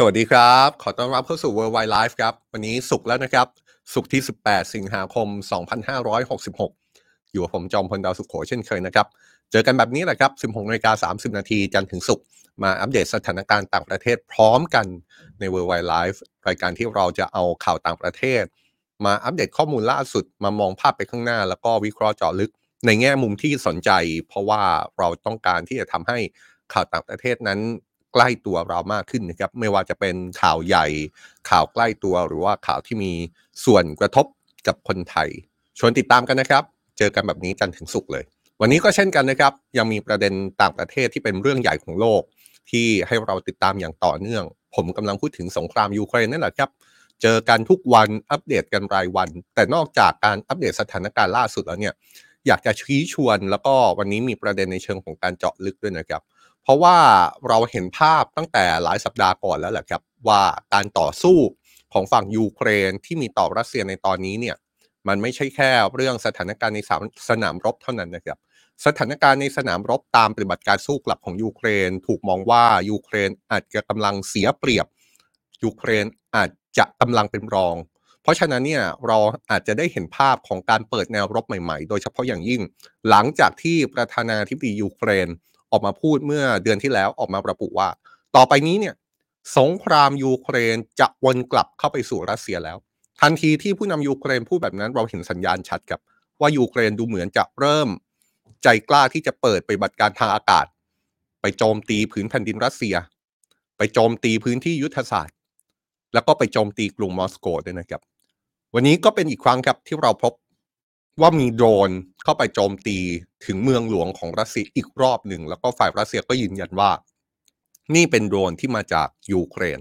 สวัสดีครับ ขอต้อนรับเข้าสู่ Worldwide Life ครับ วันนี้สุกแล้วนะครับ สุกที่ 18 สิงหาคม 2566 อยู่กับผมจอมพลดาวสุขโขเช่นเคยนะครับ เจอกันแบบนี้แหละครับ 16นาฬิกา30 นาทีจันทร์ถึงศุกร์มาอัปเดตสถานการณ์ต่างประเทศพร้อมกันใน Worldwide Life รายการที่เราจะเอาข่าวต่างประเทศ มาอัปเดตข้อมูลล่าสุดมามองภาพไปข้างหน้า แล้วก็วิเคราะห์เจาะลึกในแง่มุมที่สนใจ เพราะว่าเราต้องการที่จะทำให้ข่าวต่างประเทศนั้น ใกล้ตัวเรามากขึ้นนะครับ ไม่ว่าจะเป็นข่าวใหญ่ ข่าวใกล้ตัวหรือว่าข่าวที่มีส่วนกระทบกับคนไทย ชวนติดตามกันนะครับ เจอกันแบบนี้จันถึงศุกเลย วันนี้ก็เช่นกันนะครับ ยังมีประเด็นต่างประเทศที่เป็นเรื่องใหญ่ของโลก ที่ให้เราติดตามอย่างต่อเนื่อง ผมกำลังพูดถึงสงครามยูเครนนั่นแหละครับเจอกันทุกวันอัปเดตกันรายวัน แต่นอกจากการอัปเดตสถานการณ์ล่าสุดแล้วเนี่ย อยากจะชี้ชวนแล้วก็วันนี้มีประเด็นในเชิงของการเจาะลึกด้วยนะครับ เพราะว่าเราเห็นภาพตั้งแต่หลายสัปดาห์ก่อนแล้วแหละครับว่าการต่อสู้ของฝั่งยูเครนที่มีต่อรัสเซียในตอนนี้เนี่ยมันไม่ใช่แค่เรื่องสถานการณ์ในสนามรบเท่านั้นนะครับสถานการณ์ในสนามรบตามปฏิบัติการสู้กลับของยูเครน ถูกมองว่ายูเครนอาจจะกำลังเสียเปรียบยูเครนอาจจะกำลังเป็นรอง เพราะฉะนั้นเนี่ยเราอาจจะได้เห็นภาพของการเปิดแนวรบใหม่ๆ โดยเฉพาะอย่างยิ่ง หลังจากที่ประธานาธิบดียูเครน ออกมาพูดเมื่อเดือนที่แล้วออกมาระบุว่า ต่อไปนี้เนี่ยสงครามยูเครนจะวนกลับเข้าไปสู่รัสเซียแล้ว ทันทีที่ผู้นำยูเครนพูดแบบนั้นเราเห็นสัญญาณชัดครับ ว่ายูเครนดูเหมือนจะเริ่ม ใจกล้าที่จะเปิดปฏิบัติการทางอากาศ ไปโจมตีผืนแผ่นดินรัสเซีย ไปโจมตีพื้นที่ยุทธศาสตร์ แล้วก็ไปโจมตีกรุงมอสโกด้วยนะครับ วันนี้ก็เป็นอีกครั้งครับที่เราพบว่ามีโดรนเข้าไปโจมตี ถึงเมืองหลวงของรัสเซียอีกรอบหนึ่ง แล้วก็ฝ่ายรัสเซียก็ยืนยันว่า นี่เป็นโดรนที่มาจากยูเครน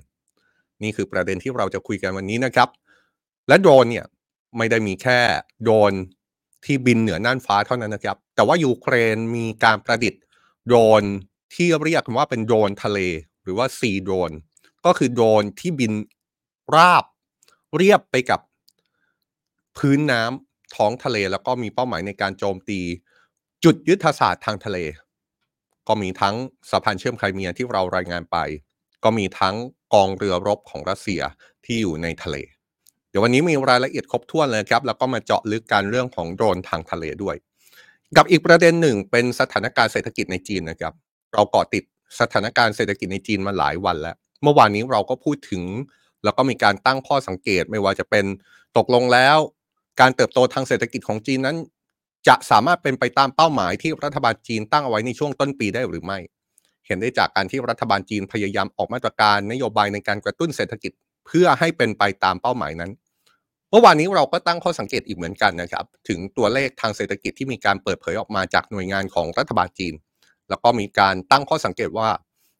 นี่คือประเด็นที่เราจะคุยกันวันนี้นะครับ และโดรนเนี่ยไม่ได้มีแค่โดรนที่บินเหนือน่านฟ้าเท่านั้นนะครับ แต่ว่ายูเครนมีการประดิษฐ์โดรนที่เรียกว่าเป็นโดรนทะเลหรือว่าซีโดรนก็คือโดรนที่บินราบเรียบไปกับพื้นน้ำท้องทะเลแล้วก็มีเป้าหมายในการโจมตี จุดยุทธศาสตร์ทางทะเล ก็มีทั้งสะพานเชื่อมไครเมียที่เรารายงานไป ก็มีทั้งกองเรือรบของรัสเซียที่อยู่ในทะเล เดี๋ยววันนี้มีรายละเอียดครบถ้วนเลยครับ แล้วก็มาเจาะลึกการเรื่องของโดรนทางทะเลด้วย กับอีกประเด็นหนึ่งเป็นสถานการณ์เศรษฐกิจในจีนนะครับ เราเกาะติดสถานการณ์เศรษฐกิจในจีนมาหลายวันแล้ว เมื่อวานนี้เราก็พูดถึง แล้วก็มีการตั้งข้อสังเกตไม่ว่าจะเป็นตกลงแล้ว การเติบโตทางเศรษฐกิจของจีนนั้น จะสามารถเป็นไปตามเป้าหมายที่รัฐบาลจีนตั้งเอาไว้ในช่วงต้นปีได้หรือไม่ เห็นได้จากการที่รัฐบาลจีนพยายามออกมาตรการนโยบายในการกระตุ้นเศรษฐกิจเพื่อให้เป็นไปตามเป้าหมายนั้น เมื่อวานนี้เราก็ตั้งข้อสังเกตอีกเหมือนกันนะครับ ถึงตัวเลขทางเศรษฐกิจที่มีการเปิดเผยออกมาจากหน่วยงานของรัฐบาลจีน แล้วก็มีการตั้งข้อสังเกตว่า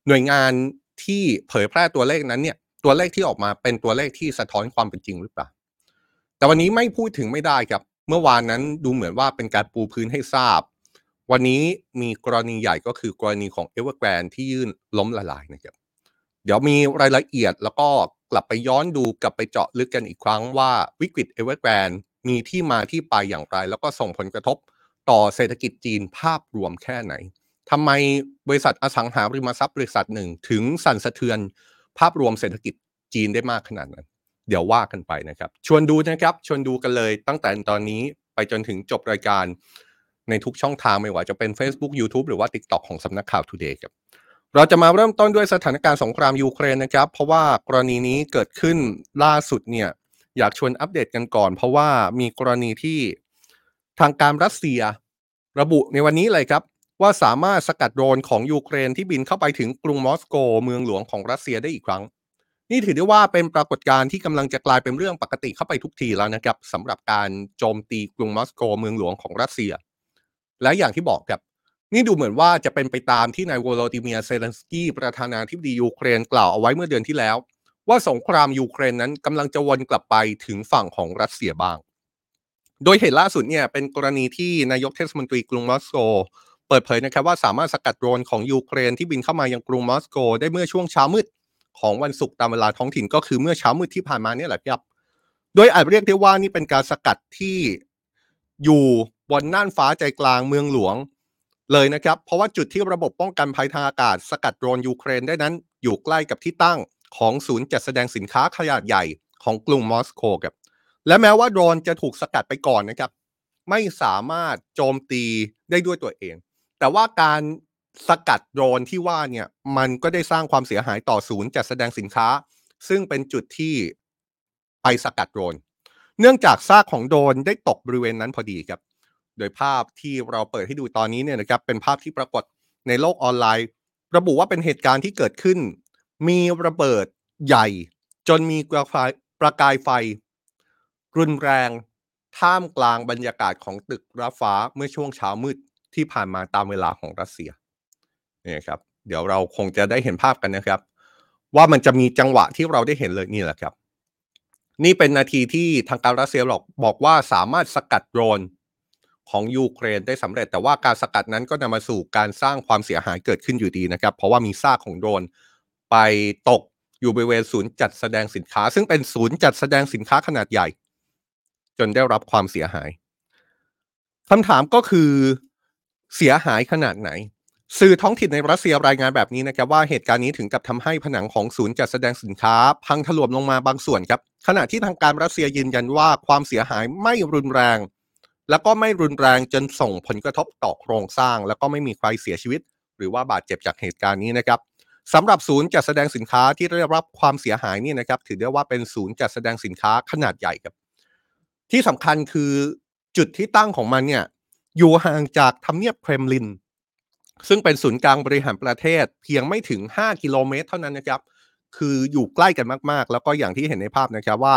หน่วยงานที่เผยแพร่ตัวเลขนั้นเนี่ยตัวเลขที่ออกมาเป็นตัวเลขที่สะท้อนความเป็นจริงหรือเปล่า แต่วันนี้ไม่พูดถึงไม่ได้ครับ เมื่อวานนั้นดูเหมือนว่าเป็นการปูพื้นให้ทราบ วันนี้มีกรณีใหญ่ก็คือกรณีของเอเวอร์แกรนด์ที่ยื่นล้มละลายนะครับ เดี๋ยวมีรายละเอียดแล้วก็กลับไปย้อนดูกลับไปเจาะลึกกันอีกครั้งว่าวิกฤตเอเวอร์แกรนด์มีที่มาที่ไปอย่างไร แล้วก็ส่งผลกระทบต่อเศรษฐกิจจีนภาพรวมแค่ไหนทำไมบริษัทอสังหาริมทรัพย์บริษัทหนึ่งถึงสั่นสะเทือนภาพรวมเศรษฐกิจจีนได้มากขนาดนั้น เดี๋ยวว่ากันไปนะครับ ชวนดูนะครับ ชวนดูกันเลยตั้งแต่ตอนนี้ไปจนถึงจบรายการในทุกช่องทางไม่ว่าจะเป็น Facebook YouTube หรือว่า TikTok ของสำนักข่าว Today ครับเราจะมาเริ่มต้นด้วยสถานการณ์สงครามยูเครนนะครับ เพราะว่ากรณีนี้เกิดขึ้นล่าสุดเนี่ยอยากชวนอัปเดตกันก่อน เพราะว่ามีกรณีที่ทางการรัสเซียระบุในวันนี้เลยครับ ว่าสามารถสกัดโดรนของยูเครนที่บินเข้าไปถึงกรุงมอสโก เมืองหลวงของรัสเซียได้อีกครั้ง นี่ถือได้ว่าเป็นปรากฏการณ์ที่กำลังจะกลายเป็นเรื่องปกติเข้าไปทุกทีแล้วนะครับสำหรับการโจมตีกรุงมอสโกเมืองหลวงของรัสเซีย และอย่างที่บอกครับ นี่ดูเหมือนว่าจะเป็นไปตามที่นายโวโลดิเมียร์ เซเลนสกี้ประธานาธิบดียูเครนกล่าวเอาไว้เมื่อเดือนที่แล้ว ว่าสงครามยูเครนนั้นกำลังจะวนกลับไปถึงฝั่งของรัสเซียบ้าง โดยเหตุล่าสุดเนี่ยเป็นกรณีที่นายกเทศมนตรีกรุงมอสโกเปิดเผยนะครับว่าสามารถสกัดโดรนของยูเครนที่บินเข้ามายังกรุงมอสโก ได้เมื่อช่วงเช้ามืด ของวันศุกร์ตามเวลาท้องถิ่นก็คือเมื่อเช้ามืดที่ผ่านมาเนี่ยแหละครับ โดยอาจเรียกได้ว่านี่เป็นการสกัดที่อยู่บนน่านฟ้าใจกลางเมืองหลวงเลยนะครับ เพราะว่าจุดที่ระบบป้องกันภัยทางอากาศ สกัดโดรนยูเครนได้นั้น อยู่ใกล้กับที่ตั้งของศูนย์จัดแสดงสินค้าขนาดใหญ่ของกรุงมอสโกครับและแม้ว่าโดรนจะถูกสกัดไปก่อนนะครับ ไม่สามารถโจมตีได้ด้วยตัวเอง แต่ว่าการ สกัดโดรนที่ว่าเนี่ยมันก็ได้สร้างความเสียหายต่อศูนย์จัดแสดงสินค้า ซึ่งเป็นจุดที่ไปสกัดโดรนเนื่องจากซากของโดรนได้ตกบริเวณนั้นพอดีครับ โดยภาพที่เราเปิดให้ดูตอนนี้เนี่ยนะครับเป็นภาพที่ปรากฏในโลกออนไลน์ ระบุว่าเป็นเหตุการณ์ที่เกิดขึ้น มีระเบิดใหญ่ จนมีประกายประกายไฟ รุนแรง ท่ามกลางบรรยากาศของตึกระฟ้าเมื่อช่วงเช้ามืดที่ผ่านมาตามเวลาของรัสเซีย นี่ครับเดี๋ยวเราคงจะได้เห็นภาพกันนะครับ ว่ามันจะมีจังหวะที่เราได้เห็นเลยนี่แหละครับ นี่เป็นนาทีที่ทางการรัสเซียบอกบอกว่าสามารถสกัดโดรนของยูเครนได้สำเร็จ แต่ว่าการสกัดนั้นก็นำมาสู่การสร้างความเสียหายเกิดขึ้นอยู่ดีนะครับ เพราะว่ามีซากของโดรนไปตกอยู่บริเวณศูนย์จัดแสดงสินค้า ซึ่งเป็นศูนย์จัดแสดงสินค้าขนาดใหญ่ จนได้รับความเสียหายคำถามก็คือเสียหายขนาดไหน สื่อท้องถิ่นในรัสเซียรายงานแบบนี้นะครับว่าเหตุการณ์นี้ถึงกับทำให้ผนังของศูนย์จัดแสดงสินค้า พังถล่มลงมาบางส่วนครับ ขณะที่ทางการรัสเซียยืนยันว่าความเสียหายไม่รุนแรง แล้วก็ไม่รุนแรงจนส่งผลกระทบต่อโครงสร้าง แล้วก็ไม่มีใครเสียชีวิต หรือว่าบาดเจ็บจากเหตุการณ์นี้นะครับสำหรับศูนย์จัดแสดงสินค้าที่ได้รับความเสียหายนี่นะครับถือได้ว่าเป็นศูนย์จัดแสดงสินค้าขนาดใหญ่ครับ ที่สำคัญคือจุดที่ตั้งของมันเนี่ยอยู่ห่างจากทำเนียบเครมลิน ซึ่งเป็นศูนย์กลางบริหารประเทศเพียงไม่ถึง 5 กิโลเมตร เท่านั้นนะครับ คืออยู่ใกล้กันมากๆ แล้วก็อย่างที่เห็นในภาพนะครับว่า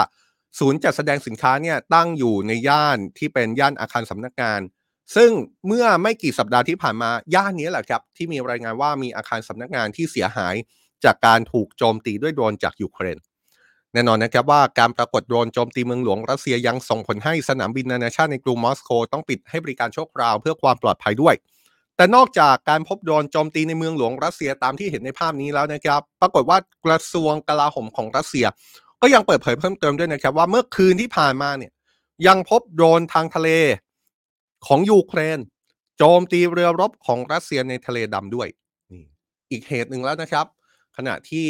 ศูนย์จัดแสดงสินค้าเนี่ยตั้งอยู่ในย่านที่เป็นย่านอาคารสำนักงาน ซึ่งเมื่อไม่กี่สัปดาห์ที่ผ่านมาย่านนี้แหละครับ ที่มีรายงานว่ามีอาคารสำนักงานที่เสียหายจากการถูกโจมตีด้วยโดรนจากยูเครนแน่นอนนะครับว่าการปรากฏโดรนโจมตีเมืองหลวงรัสเซียยังส่งผลให้สนามบินนานาชาติในกรุงมอสโกต้องปิดให้บริการชั่วคราวเพื่อความปลอดภัยด้วย แต่นอกจากการพบโดรนโจมตีในเมืองหลวงรัสเซียตามที่เห็นในภาพนี้แล้วนะครับ ปรากฏว่ากระทรวงกลาโหมของรัสเซีย ก็ยังเปิดเผยเพิ่มเติมด้วยนะครับว่าเมื่อคืนที่ผ่านมาเนี่ยยังพบโดรนทางทะเลของยูเครน โจมตีเรือรบของรัสเซียในทะเลดำด้วยนี่อีกเหตุหนึ่งแล้วนะครับ ขณะที่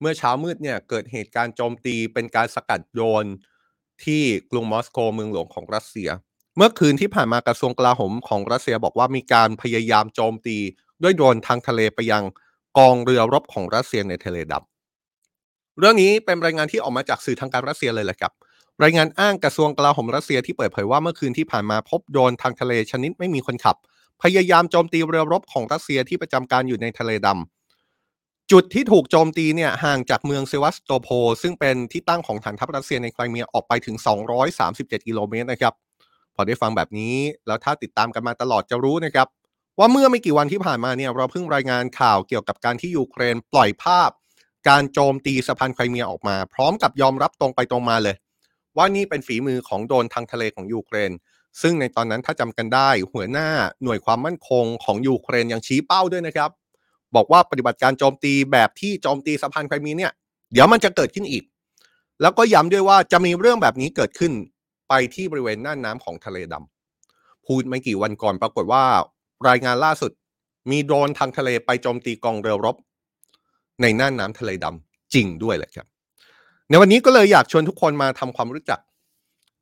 เมื่อเช้ามืดเนี่ยเกิดเหตุการณ์โจมตีเป็นการสกัดโดรนที่กรุงมอสโกเมืองหลวงของรัสเซีย เมื่อคืนที่ผ่านมากระทรวงกลาโหมของรัสเซียบอกว่ามีการพยายามโจมตีด้วยโดรนทางทะเลไปยังกองเรือรบของรัสเซียในทะเลดำเรื่องนี้เป็นรายงานที่ออกมาจากสื่อทางการรัสเซียเลยแหละครับ รายงานอ้างกระทรวงกลาโหมรัสเซียที่เปิดเผยว่าเมื่อคืนที่ผ่านมาพบโดรนทางทะเลชนิดไม่มีคนขับ พยายามโจมตีเรือรบของรัสเซียที่ประจำการอยู่ในทะเลดำจุดที่ถูกโจมตีเนี่ยห่างจากเมืองเซวัสโตโพซึ่งเป็นที่ตั้งของฐานทัพรัสเซียในไครเมียออกไปถึง 237 กิโลเมตรนะครับ พอได้ฟังแบบนี้แล้วถ้าติดตามกันมาตลอดจะรู้นะครับ ว่าเมื่อไม่กี่วันที่ผ่านมาเนี่ยเราเพิ่งรายงานข่าวเกี่ยวกับการที่ยูเครนปล่อยภาพ การโจมตีสะพานไครเมียออกมา พร้อมกับยอมรับตรงไปตรงมาเลย ว่านี่เป็นฝีมือของโดนทางทะเลของยูเครน ซึ่งในตอนนั้นถ้าจำกันได้ หัวหน้าหน่วยความมั่นคงของยูเครนยังชี้เป้าด้วยนะครับ บอกว่าปฏิบัติการโจมตีแบบที่โจมตีสะพานไครเมียเนี่ยเดี๋ยวมันจะเกิดขึ้นอีก แล้วก็ย้ำด้วยว่าจะมีเรื่องแบบนี้เกิดขึ้น ไปที่บริเวณน่านน้ำของทะเลดำพูดไม่กี่วันก่อนปรากฏว่า รายงานล่าสุด มีโดรนทางทะเลไปโจมตีกองเรือรบ ในน่านน้ำทะเลดำจริงด้วยแหละครับ ในวันนี้ก็เลยอยากชวนทุกคนมาทำความรู้จัก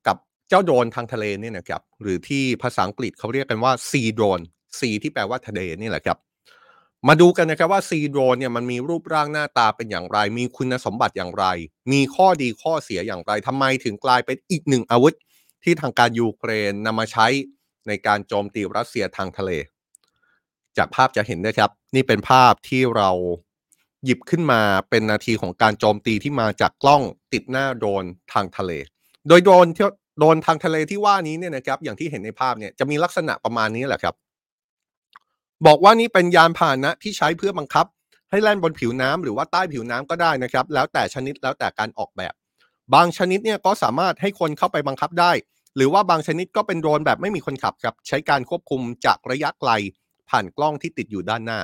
กับเจ้าโดรนทางทะเลนี่นะครับหรือที่ภาษาอังกฤษเขาเรียกกันว่า sea drone sea ที่แปลว่าทะเลนี่แหละครับ มาดูกันนะครับว่า sea drone เนี่ยมันมีรูปร่างหน้าตาเป็นอย่างไร มีคุณสมบัติอย่างไร มีข้อดีข้อเสียอย่างไรทำไมถึงกลายเป็นอีกหนึ่งอาวุธ ที่ทางการยูเครนนำมาใช้ในการโจมตีรัสเซียทางทะเล จากภาพจะเห็นนะครับ นี่เป็นภาพที่เราหยิบขึ้นมาเป็นนาทีของการโจมตีที่มาจากกล้องติดหน้าโดรนทางทะเล โดยโดรนที่โดรนทางทะเลที่ว่านี้เนี่ยนะครับอย่างที่เห็นในภาพเนี่ยจะมีลักษณะประมาณนี้แหละครับ บอกว่านี่เป็นยานพาหนะที่ใช้เพื่อบังคับ ให้แล่นบนผิวน้ำหรือว่าใต้ผิวน้ำก็ได้นะครับ แล้วแต่ชนิดแล้วแต่การออกแบบ บางชนิดเนี่ยก็สามารถให้คนเข้าไปบังคับได้ หรือว่าบางชนิดก็เป็นโดรนแบบไม่มีคนขับครับใช้การควบคุมจากระยะไกล ผ่านกล้องที่ติดอยู่ด้านหน้า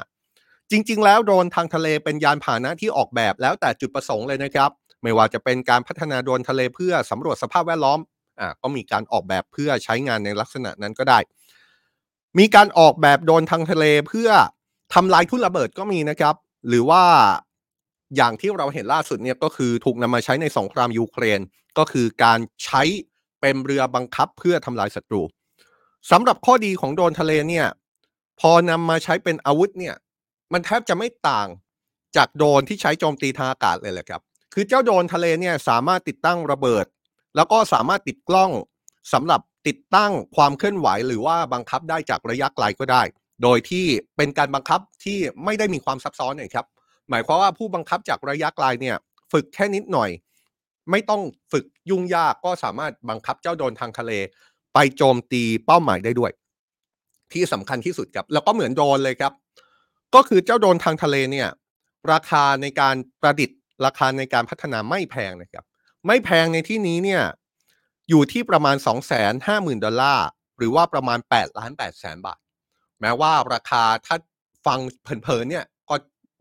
จริง ๆ แล้วโดรนทางทะเลเป็นยานพาหนะที่ออกแบบแล้วแต่จุดประสงค์เลยนะครับ ไม่ว่าจะเป็นการพัฒนาโดรนทะเลเพื่อสำรวจสภาพแวดล้อมอ่าก็มีการออกแบบเพื่อใช้งานในลักษณะนั้นก็ได้ มีการออกแบบโดนทางทะเลเพื่อทำลายทุ่นระเบิดก็มีนะครับ หรือว่าอย่างที่เราเห็นล่าสุดเนี่ยก็คือถูกนำมาใช้ในสงครามยูเครน ก็คือการใช้เป็นเรือบังคับเพื่อทำลายศัตรูสำหรับข้อดีของโดนทะเลเนี่ยพอนำมาใช้เป็นอาวุธเนี่ยมันแทบจะไม่ต่างจากโดนที่ใช้โจมตีทางอากาศเลยแหละครับ คือเจ้าโดนทะเลเนี่ยสามารถติดตั้งระเบิด แล้วก็สามารถติดกล้องสำหรับ ติดตั้งความเคลื่อนไหว หรือว่าบังคับได้จากระยะไกลก็ได้ โดยที่เป็นการบังคับที่ไม่ได้มีความซับซ้อนเลยครับ หมายความว่าผู้บังคับจากระยะไกลเนี่ยฝึกแค่นิดหน่อย ไม่ต้องฝึกยุ่งยากก็สามารถบังคับเจ้าโดนทางทะเล ไปโจมตีเป้าหมายได้ด้วย ที่สำคัญที่สุดครับ แล้วก็เหมือนโดนเลยครับ ก็คือเจ้าโดนทางทะเลเนี่ยราคาในการประดิษฐ์ ราคาในการพัฒนาไม่แพงนะครับ ไม่แพงในที่นี้เนี่ย อยู่ที่ประมาณ 2 5 0 0 0 0 ดอลลาร์ หรือว่าประมาณ8ล้าน8แสนบาท แม้ว่าราคาถ้าฟังเพลินๆเนี่ยก็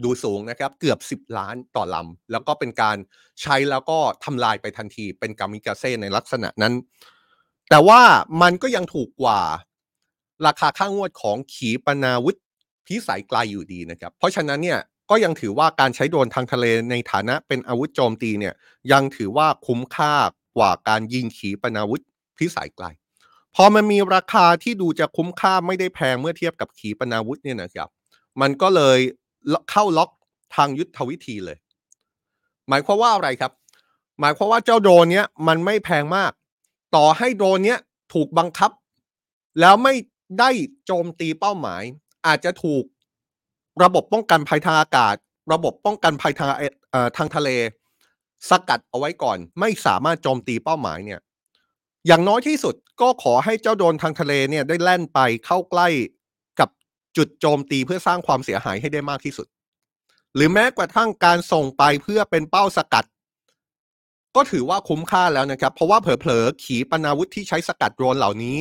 ดูสูงนะครับ เกือบ 10 ล้านต่อลำ แล้วก็เป็นการใช้แล้วก็ทำลายไปทันทีเป็นกามิกาเซ่ในลักษณะนั้น แต่ว่ามันก็ยังถูกกว่าราคาค่างวดของขีปนาวุธพิสัยไกลอยู่ดีนะครับ เพราะฉะนั้นเนี่ยก็ยังถือว่าการใช้โดรนทางทะเลในฐานะเป็นอาวุธโจมตีเนี่ยยังถือว่าคุ้มค่า กว่าการยิงขีปนาวุธพิสัยไกล พอมันมีราคาที่ดูจะคุ้มค่าไม่ได้แพงเมื่อเทียบกับขีปนาวุธเนี่ยนะครับ มันก็เลยเข้าล็อกทางยุทธวิธีเลย หมายความว่าอะไรครับ หมายความว่าเจ้าโดรนเนี้ยมันไม่แพงมาก ต่อให้โดรนเนี้ยถูกบังคับ แล้วไม่ได้โจมตีเป้าหมาย อาจจะถูกระบบป้องกันภัยทางอากาศ ระบบป้องกันภัยทางทางทะเล สกัดเอาไว้ก่อน ไม่สามารถโจมตีเป้าหมายเนี่ยอย่างน้อยที่สุดก็ขอให้เจ้าโดนทางทะเลเนี่ยได้แล่นไปเข้าใกล้กับจุดโจมตีเพื่อสร้างความเสียหายให้ได้มากที่สุด หรือแม้กระทั่งการส่งไปเพื่อเป็นเป้าสกัด ก็ถือว่าคุ้มค่าแล้วนะครับ เพราะว่าเผลอๆ ขีปนาวุธที่ใช้สกัดโดรนเหล่านี้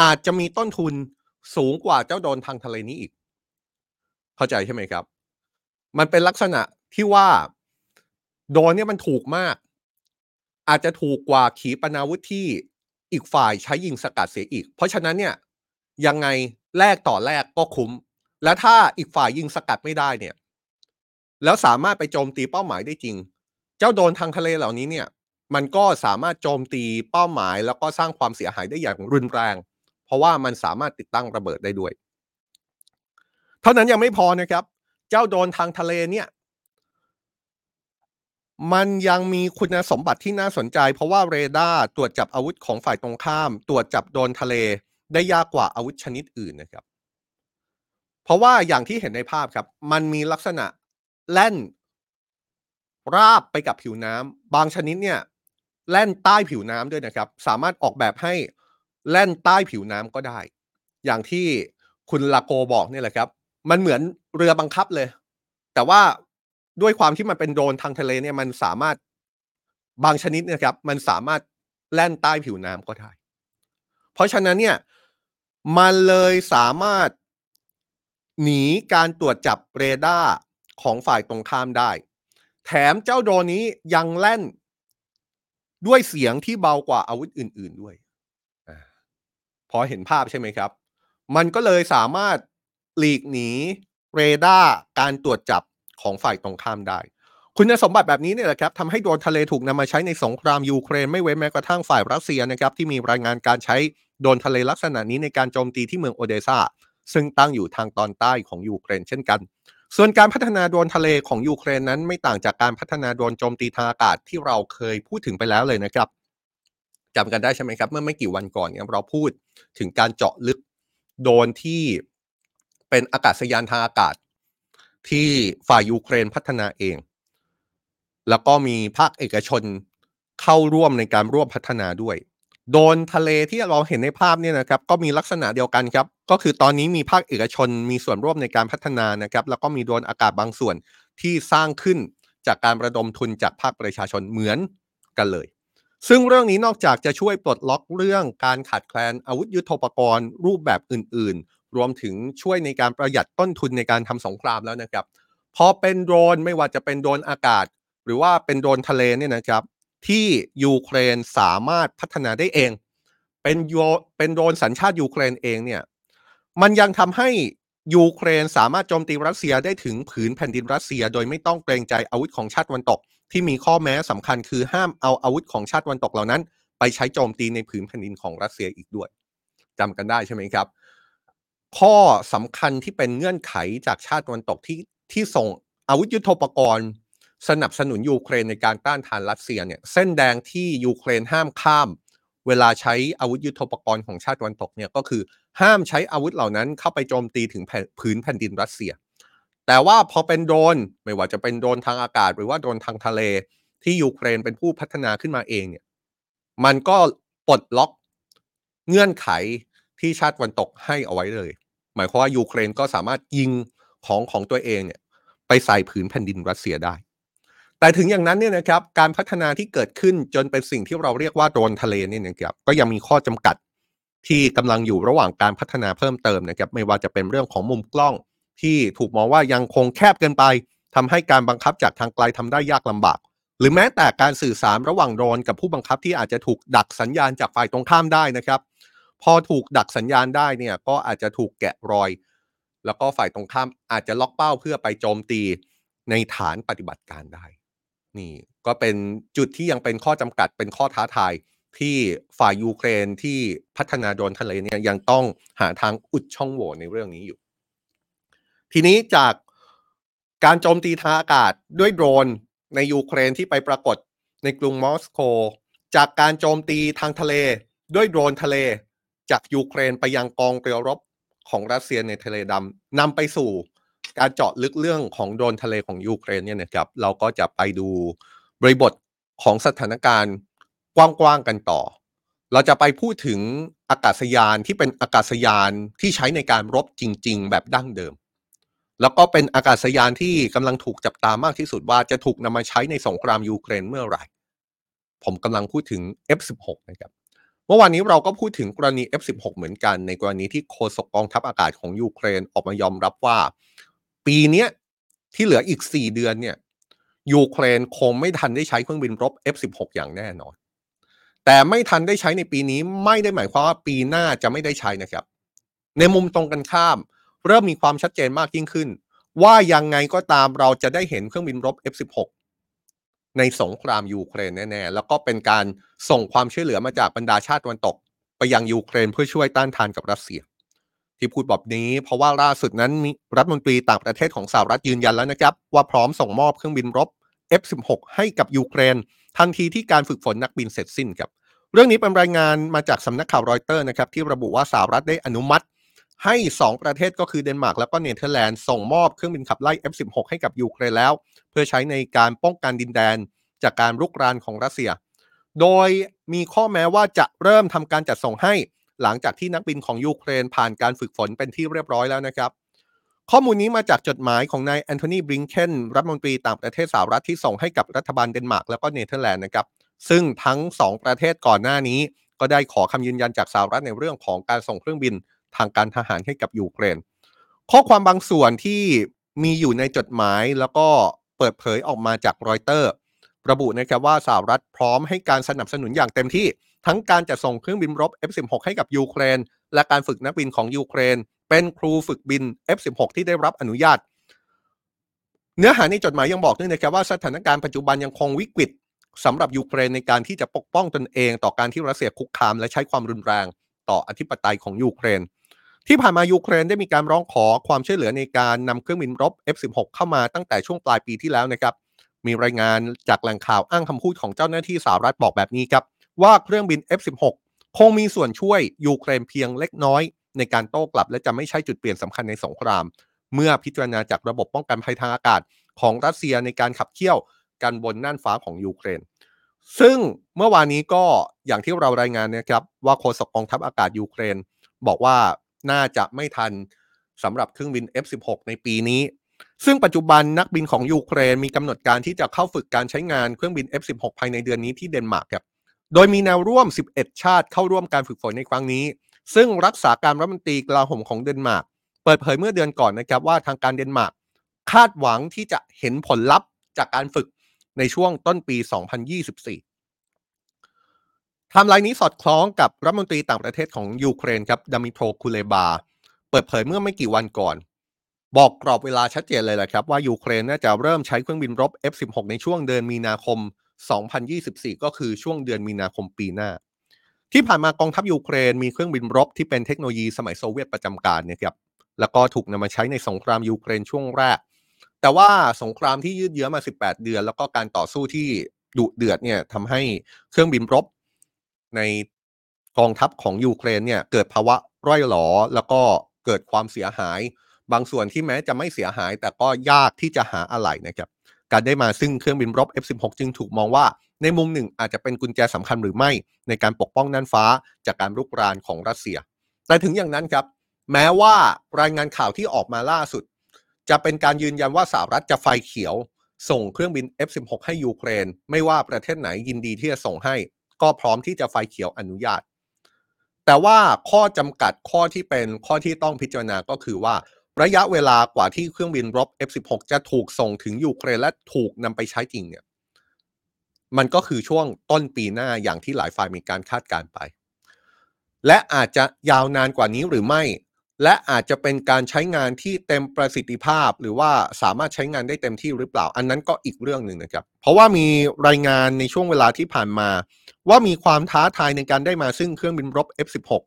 อาจจะมีต้นทุนสูงกว่าเจ้าโดนทางทะเลนี้อีก เข้าใจใช่ไหมครับ มันเป็นลักษณะที่ว่า โดนเนี่ยมันถูกมาก อาจจะถูกกว่าขีปนาวุธที่อีกฝ่ายใช้ยิงสกัดเสียอีก เพราะฉะนั้นเนี่ยยังไงแลกต่อแลกก็คุ้ม แล้วถ้าอีกฝ่ายยิงสกัดไม่ได้เนี่ย แล้วสามารถไปโจมตีเป้าหมายได้จริง เจ้าโดนทางทะเลเหล่านี้เนี่ย มันก็สามารถโจมตีเป้าหมาย แล้วก็สร้างความเสียหายได้อย่างรุนแรง เพราะว่ามันสามารถติดตั้งระเบิดได้ด้วย เท่านั้นยังไม่พอนะครับ เจ้าโดนทางทะเลเนี่ย มันยังมีคุณสมบัติที่น่าสนใจ เพราะว่าเรดาร์ตรวจจับอาวุธของฝ่ายตรงข้าม ตรวจจับโดนทะเลได้ยากกว่าอาวุธชนิดอื่นนะครับ เพราะว่าอย่างที่เห็นในภาพครับ มันมีลักษณะแล่น ราบไปกับผิวน้ำบางชนิดเนี่ย แล่นใต้ผิวน้ำด้วยนะครับ สามารถออกแบบให้แล่นใต้ผิวน้ำก็ได้ อย่างที่คุณลาโกบอกนี่แหละครับ มันเหมือนเรือบังคับเลย แต่ว่า ด้วยความที่มันเป็นโดรนทางทะเลเนี่ยมันสามารถบางชนิดนะครับ มันสามารถแล่นใต้ผิวน้ำก็ได้ เพราะฉะนั้นเนี่ยมันเลยสามารถหนีการตรวจจับเรดาร์ของฝ่ายตรงข้ามได้ แถมเจ้าโดรนนี้ยังแล่นด้วยเสียงที่เบากว่าอาวุธอื่น ๆด้วยอพอเห็นภาพใช่ไหมครับ มันก็เลยสามารถหลีกหนีเรดาร์การตรวจจับ ของฝ่ายตรงข้ามได้ คุณสมบัติแบบนี้เนี่ยแหละครับทำให้โดรนทะเลถูกนำมาใช้ในสงครามยูเครนไม่เว้นแม้กระทั่งฝ่ายรัสเซียนะครับที่มีรายงานการใช้โดรนทะเลลักษณะนี้ในการโจมตีที่เมืองโอเดซาซึ่งตั้งอยู่ทางตอนใต้ของยูเครนเช่นกัน ส่วนการพัฒนาโดรนทะเลของยูเครนนั้นไม่ต่างจากการพัฒนาโดรนโจมตีทางอากาศที่เราเคยพูดถึงไปแล้วเลยนะครับจำกันได้ใช่ไหมครับ เมื่อไม่กี่วันก่อนเนี่ยเราพูดถึงการเจาะลึกโดรนที่เป็นอากาศยานทางอากาศ ที่ฝ่ายยูเครนพัฒนาเอง แล้วก็มีภาคเอกชนเข้าร่วมในการร่วมพัฒนาด้วย โดนทะเลที่เราเห็นในภาพเนี่ยนะครับ ก็มีลักษณะเดียวกันครับ ก็คือตอนนี้มีภาคเอกชนมีส่วนร่วมในการพัฒนานะครับ แล้วก็มีโดนอากาศบางส่วนที่สร้างขึ้นจากการระดมทุนจากภาคประชาชนเหมือนกันเลย ซึ่งเรื่องนี้นอกจากจะช่วยปลดล็อกเรื่องการขาดแคลนอาวุธยุโทโธปกรณ์ รูปแบบอื่น รวมถึงช่วยในการประหยัดต้นทุนในการทำสงครามแล้วนะครับ พอเป็นโดรนไม่ว่าจะเป็นโดรนอากาศ หรือว่าเป็นโดรนทะเลเนี่ยนะครับ ที่ยูเครนสามารถพัฒนาได้เอง เป็นโยเป็นโดรนสัญชาติยูเครนเองเนี่ยมันยังทำให้ยูเครนสามารถโจมตีรัสเซียได้ถึงผืนแผ่นดินรัสเซีย โดยไม่ต้องเกรงใจอาวุธของชาติตะวันตก ที่มีข้อแม้สำคัญคือห้ามเอาอาวุธของชาติตะวันตกเหล่านั้น ไปใช้โจมตีในผืนแผ่นดินของรัสเซียอีกด้วยจำกันได้ใช่ไหมครับ ข้อสำคัญที่เป็นเงื่อนไขจากชาติตะวันตกที่ที่ส่งอาวุธยุโทโธปกรณ์ สนับสนุนยูเครนในการต้านทานรัสเซียเนี่ยเส้นแดงที่ยูเครนห้ามข้าม เวลาใช้อาวุธยุโทโธปกรณ์ของชาติตะวันตกเนี่ยก็คือห้ามใช้อาวุธเหล่านั้นเข้าไปโจมตีถึงผืนแผ่นดินรัสเซีย แต่ว่าพอเป็นโดรนไม่ว่าจะเป็นโดรนทางอากาศ หรือว่าโดรนทางทะเล ที่ยูเครนเป็นผู้พัฒนาขึ้นมาเองเนี่ยมันก็ปลดล็อกเงื่อนไขที่ชาติวันตกให้เอาไว้เลย หมายความว่ายูเครนก็สามารถยิงของของตัวเองเนี่ยไปใส่ผืนแผ่นดินรัสเซียได้ แต่ถึงอย่างนั้นเนี่ยนะครับการพัฒนาที่เกิดขึ้นจนเป็นสิ่งที่เราเรียกว่าโดรนทะเลนี่นะครับก็ยังมีข้อจำกัดที่กำลังอยู่ระหว่างการพัฒนาเพิ่มเติมนะครับไม่ว่าจะเป็นเรื่องของมุมกล้อง ที่ถูกมองว่ายังคงแคบเกินไปทำให้การบังคับจากทางไกลทำได้ยากลำบาก หรือแม้แต่การสื่อสารระหว่างโดรนกับผู้บังคับที่อาจจะถูกดักสัญญาณจากฝ่ายตรงข้ามได้นะครับ พอถูกดักสัญญาณได้เนี่ยก็อาจจะถูกแกะรอย แล้วก็ฝ่ายตรงข้ามอาจจะล็อกเป้าเพื่อไปโจมตีในฐานปฏิบัติการได้ นี่ก็เป็นจุดที่ยังเป็นข้อจำกัดเป็นข้อท้าทายที่ฝ่ายยูเครนที่พัฒนาโดรนทะเลเนี่ยยังต้องหาทางอุดช่องโหว่ในเรื่องนี้อยู่ ทีนี้จากการโจมตีทางอากาศด้วยโดรนในยูเครนที่ไปปรากฏในกรุงมอสโก จากการโจมตีทางทะเลด้วยโดรนทะเล จากยูเครนไปยังกองเรือรบของรัสเซียในทะเลดำนำไปสู่การเจาะลึกเรื่องของโดรนทะเลของยูเครนเนี่ยนะครับ เราก็จะไปดูบริบทของสถานการณ์กว้างๆกันต่อ เราจะไปพูดถึงอากาศยานที่เป็นอากาศยานที่ใช้ในการรบจริง ๆ แบบดั้งเดิม แล้วก็เป็นอากาศยานที่กำลังถูกจับตามากที่สุดว่าจะถูกนำมาใช้ในสงครามยูเครนเมื่อไหร่ ผมกำลังพูดถึง F16 นะครับ มื่อวานนี้เราก็พูดถึงกรณี F16 เหมือนกัน ในกรณีที่โฆษกกองทัพอากาศของยูเครนออกมายอมรับว่า ปีนี้ที่เหลืออีก 4 เดือนเนี่ยยูเครนคงไม่ทันได้ใช้เครื่องบินรบ F16 อย่างแน่นอน แต่ไม่ทันได้ใช้ในปีนี้ไม่ได้หมายความว่าปีหน้าจะไม่ได้ใช้นะครับ ในมุมตรงกันข้าม เริ่มมีความชัดเจนมากยิ่งขึ้น ว่ายังไงก็ตามเราจะได้เห็นเครื่องบินรบ F16 ในสงครามยูเครนแน่ๆ แล้วก็เป็นการส่งความช่วยเหลือมาจากบรรดาชาติตะวันตก ไปยังยูเครนเพื่อช่วยต้านทานกับรัสเซีย ที่พูดแบบนี้ เพราะว่าล่าสุดนั้นรัฐมนตรีต่างประเทศของสหรัฐยืนยันแล้วนะครับ ว่าพร้อมส่งมอบเครื่องบินรบ F16 ให้กับยูเครน ทันทีที่การฝึกฝนนักบินเสร็จสิ้นครับเรื่องนี้เป็นรายงานมาจากสำนักข่าวรอยเตอร์นะครับที่ระบุว่าสหรัฐได้อนุมัติ ให้ 2 ประเทศก็คือเดนมาร์กแล้วก็เนเธอร์แลนด์ส่งมอบเครื่องบินขับไล่ F16 ให้กับยูเครนแล้ว เพื่อใช้ในการป้องกันดินแดนจากการรุกรานของรัสเซีย โดยมีข้อแม้ว่าจะเริ่มทำการจัดส่งให้หลังจากที่นักบินของยูเครนผ่านการฝึกฝนเป็นที่เรียบร้อยแล้วนะครับ ข้อมูลนี้มาจากจดหมายของนายแอนโทนีบลิงเคนรัฐมนตรีต่างประเทศสหรัฐที่ส่งให้กับรัฐบาลเดนมาร์กแล้วก็เนเธอร์แลนด์นะครับซึ่งทั้ง 2 ประเทศก่อนหน้านี้ ก็ได้ขอคำยืนยันจากสหรัฐในเรื่องของการส่งเครื่องบิน ทางการทหารให้กับยูเครน ข้อความบางส่วนที่มีอยู่ในจดหมายแล้วก็เปิดเผยออกมาจากรอยเตอร์ ระบุนะครับว่าสหรัฐพร้อมให้การสนับสนุนอย่างเต็มที่ ทั้งการจัดส่งเครื่องบินรบ F16 ให้กับยูเครน และการฝึกนักบินของยูเครน เป็นครูฝึกบิน F16 ที่ได้รับอนุญาต เนื้อหาในจดหมายยังบอกด้วยนะครับว่าสถานการณ์ปัจจุบันยังคงวิกฤตสำหรับยูเครนในการที่จะปกป้องตนเอง ต่อการที่รัสเซียคุกคามและใช้ความรุนแรง ต่ออธิปไตยของยูเครน ที่ผ่านมายูเครนได้มีการร้องขอความช่วยเหลือในการนำเครื่องบินรบ F16 เข้ามาตั้งแต่ช่วงปลายปีที่แล้วนะครับ มีรายงานจากแหล่งข่าวอ้างคำพูดของเจ้าหน้าที่สหรัฐบอกแบบนี้ครับ ว่าเครื่องบิน F16 คงมีส่วนช่วยยูเครนเพียงเล็กน้อย ในการโต้กลับและจะไม่ใช่จุดเปลี่ยนสำคัญในสงคราม เมื่อพิจารณาจากระบบป้องกันภัยทางอากาศ ของรัสเซียในการขับเคี่ยวกันบนน่านฟ้าของยูเครน ซึ่งเมื่อวานนี้ก็อย่างที่เรารายงานนะครับว่าโฆษกกองทัพอากาศยูเครน บอกว่า น่าจะไม่ทันสำหรับเครื่องบิน F16 ในปีนี้ ซึ่งปัจจุบันนักบินของยูเครนมีกำหนดการที่จะเข้าฝึกการใช้งานเครื่องบิน F16 ภายในเดือนนี้ที่เดนมาร์กครับ โดยมีแนวร่วม 11 ชาติเข้าร่วมการฝึกฝนในครั้งนี้ ซึ่งรักษาการรัฐมนตรีกลาโหมของเดนมาร์กเปิดเผยเมื่อเดือนก่อนนะครับว่าทางการเดนมาร์กคาดหวังที่จะเห็นผลลัพธ์จากการฝึกในช่วงต้นปี 2024 ไทม์ไลน์นี้สอดคล้องกับรัฐมนตรีต่างประเทศของยูเครนครับดมิโทรคูเลบา เปิดเผยเมื่อไม่กี่วันก่อน บอกกรอบเวลาชัดเจนเลยแหละครับ ว่ายูเครนน่าจะเริ่มใช้เครื่องบินรบ F16 ในช่วงเดือนมีนาคม 2024 ก็คือช่วงเดือนมีนาคมปีหน้า ที่ผ่านมากองทัพยูเครนมีเครื่องบินรบที่เป็นเทคโนโลยีสมัยโซเวียตประจำการเนี่ยครับแล้วก็ถูกนำมาใช้ในสงครามยูเครนช่วงแรก แต่ว่าสงครามที่ยืดเยื้อมา 18 เดือน แล้วก็การต่อสู้ที่ดุเดือดเนี่ยทำให้เครื่องบินรบ ในกองทัพของยูเครนเนี่ยเกิดภาวะร่อยหลอแล้วก็เกิดความเสียหาย บางส่วนที่แม้จะไม่เสียหาย แต่ก็ยากที่จะหาอะไหล่นะครับการได้มาซึ่งเครื่องบินรบ F16 จึงถูกมองว่า ในมุมหนึ่งอาจจะเป็นกุญแจสำคัญหรือไม่ ในการปกป้องน่านฟ้าจากการรุกรานของรัสเซีย แต่ถึงอย่างนั้นครับ แม้ว่ารายงานข่าวที่ออกมาล่าสุด จะเป็นการยืนยันว่าสหรัฐจะไฟเขียว ส่งเครื่องบิน F16 ให้ยูเครน ไม่ว่าประเทศไหนยินดีที่จะส่งให้ ก็พร้อมที่จะไฟเขียวอนุญาต แต่ว่าข้อจำกัดข้อที่เป็นข้อที่ต้องพิจารณาก็คือว่า ระยะเวลากว่าที่เครื่องบินรบ F16 จะถูกส่งถึงยูเครนและถูกนำไปใช้จริงเนี่ยมันก็คือช่วงต้นปีหน้าอย่างที่หลายฝ่ายมีการคาดการไป และอาจจะยาวนานกว่านี้หรือไม่ และอาจจะเป็นการใช้งานที่เต็มประสิทธิภาพ หรือว่าสามารถใช้งานได้เต็มที่หรือเปล่า อันนั้นก็อีกเรื่องหนึ่งนะครับ เพราะว่ามีรายงานในช่วงเวลาที่ผ่านมา ว่ามีความท้าทายในการได้มาซึ่งเครื่องบินรบ F16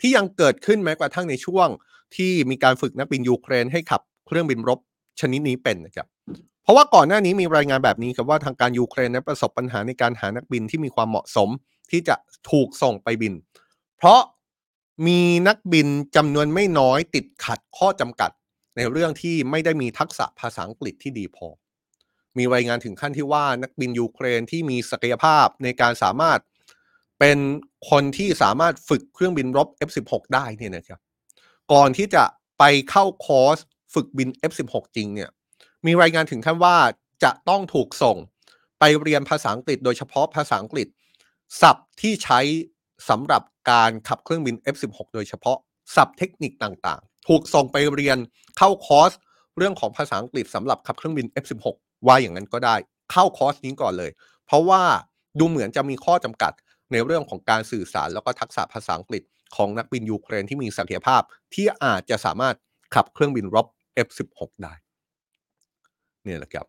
ที่ยังเกิดขึ้นแม้กระทั่งในช่วง ที่มีการฝึกนักบินยูเครนให้ขับเครื่องบินรบชนิดนี้เป็นนะครับเพราะว่าก่อนหน้านี้มีรายงานแบบนี้ครับว่าทางการยูเครนนั้นประสบปัญหาในการหานักบินที่มีความเหมาะสมที่จะถูกส่งไปบิน เพราะ มีนักบินจำนวนไม่น้อยติดขัดข้อจำกัด ในเรื่องที่ไม่ได้มีทักษะภาษาอังกฤษที่ดีพอ มีรายงานถึงขั้นที่ว่านักบินยูเครนที่มีศักยภาพในการสามารถเป็นคนที่สามารถฝึกเครื่องบินรบ F16 ได้เนี่ยนะครับก่อนที่จะไปเข้าคอร์สฝึกบิน F16 จริงเนี่ยมีรายงานถึงขั้นว่าจะต้องถูกส่งไปเรียนภาษาอังกฤษโดยเฉพาะภาษาอังกฤษศัพท์ที่ใช้ สำหรับการขับเครื่องบิน F16 โดยเฉพาะศัพท์เทคนิคต่างๆ ถูกส่งไปเรียนเข้าคอร์สเรื่องของภาษาอังกฤษสำหรับขับเครื่องบิน F16 ว่าอย่างนั้นก็ได้ เข้าคอร์สนี้ก่อนเลย เพราะว่าดูเหมือนจะมีข้อจำกัดในเรื่องของการสื่อสารแล้วก็ทักษะภาษาอังกฤษของนักบินยูเครนที่มีศักยภาพ ที่อาจจะสามารถขับเครื่องบินรบ F16 ได้ เนี่ยแหละครับ